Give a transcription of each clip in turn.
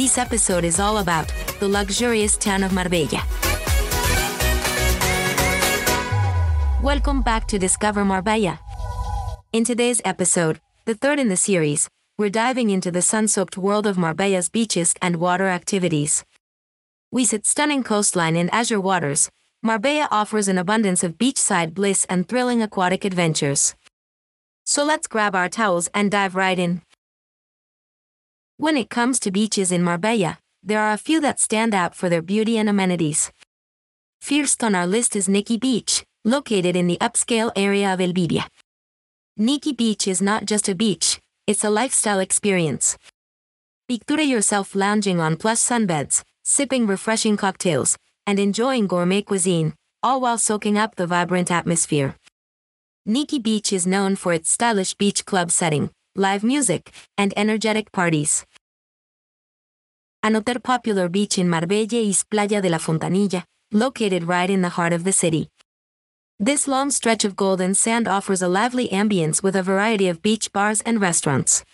This episode is all about the luxurious town of Marbella. Welcome back to Discover Marbella. In today's episode, the third in the series, we're diving into the sun soaked world of Marbella's beaches and water activities. With its stunning coastline and azure waters, Marbella offers an abundance of beachside bliss and thrilling aquatic adventures. So let's grab our towels and dive right in. When it comes to beaches in Marbella, there are a few that stand out for their beauty and amenities. First on our list is Nikki Beach, located in the upscale area of Elviria. Nikki Beach is not just a beach, it's a lifestyle experience. Picture yourself lounging on plush sunbeds, sipping refreshing cocktails, and enjoying gourmet cuisine, all while soaking up the vibrant atmosphere. Nikki Beach is known for its stylish beach club setting, live music, and energetic parties. Another popular beach in Marbella is Playa de la Fontanilla, located right in the heart of the city. This long stretch of golden sand offers a lively ambience with a variety of beach bars and restaurants.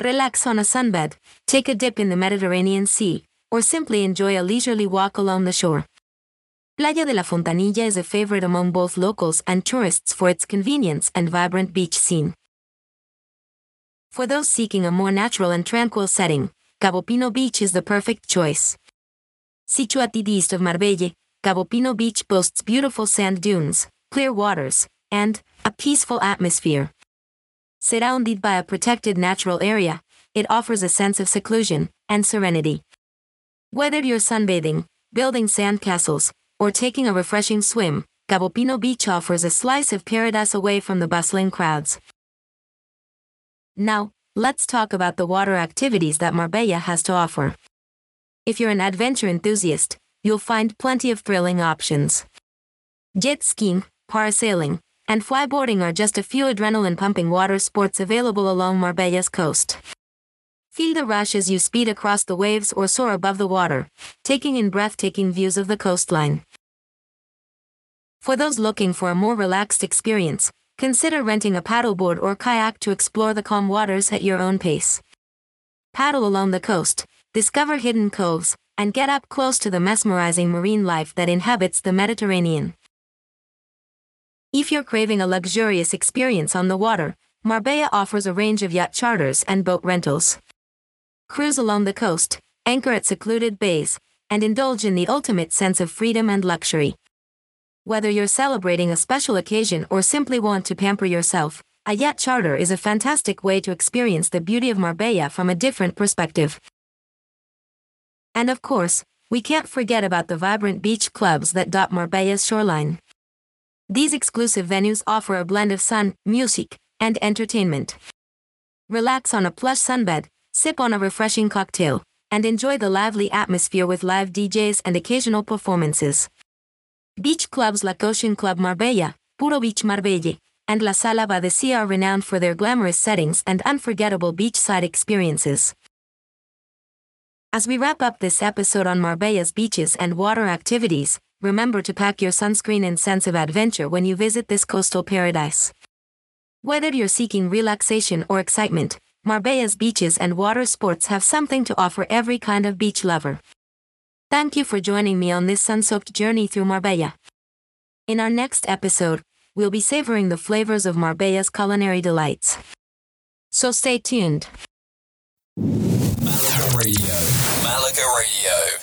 Relax on a sunbed, take a dip in the Mediterranean Sea, or simply enjoy a leisurely walk along the shore. Playa de la Fontanilla is a favorite among both locals and tourists for its convenience and vibrant beach scene. For those seeking a more natural and tranquil setting, Cabopino Beach is the perfect choice. Situated east of Marbella, Cabopino Beach boasts beautiful sand dunes, clear waters, and a peaceful atmosphere. Surrounded by a protected natural area, it offers a sense of seclusion and serenity. Whether you're sunbathing, building sandcastles, or taking a refreshing swim, Cabopino Beach offers a slice of paradise away from the bustling crowds. Now, let's talk about the water activities that Marbella has to offer. If you're an adventure enthusiast, you'll find plenty of thrilling options. Jet skiing, parasailing, and flyboarding are just a few adrenaline pumping water sports available along Marbella's coast. Feel the rush as you speed across the waves or soar above the water, taking in breathtaking views of the coastline. For those looking for a more relaxed experience, consider renting a paddleboard or kayak to explore the calm waters at your own pace. Paddle along the coast, discover hidden coves, and get up close to the mesmerizing marine life that inhabits the Mediterranean. If you're craving a luxurious experience on the water, Marbella offers a range of yacht charters and boat rentals. Cruise along the coast, anchor at secluded bays, and indulge in the ultimate sense of freedom and luxury. Whether you're celebrating a special occasion or simply want to pamper yourself, a yacht charter is a fantastic way to experience the beauty of Marbella from a different perspective. And of course, we can't forget about the vibrant beach clubs that dot Marbella's shoreline. These exclusive venues offer a blend of sun, music, and entertainment. Relax on a plush sunbed, sip on a refreshing cocktail, and enjoy the lively atmosphere with live DJs and occasional performances. Beach clubs like Ocean Club Marbella, Puro Beach Marbella, and La Sala by the Sea are renowned for their glamorous settings and unforgettable beachside experiences. As we wrap up this episode on Marbella's beaches and water activities, remember to pack your sunscreen and sense of adventure when you visit this coastal paradise. Whether you're seeking relaxation or excitement, Marbella's beaches and water sports have something to offer every kind of beach lover. Thank you for joining me on this sun-soaked journey through Marbella. In our next episode, we'll be savoring the flavors of Marbella's culinary delights. So stay tuned. Malaga Radio. Malaga Radio.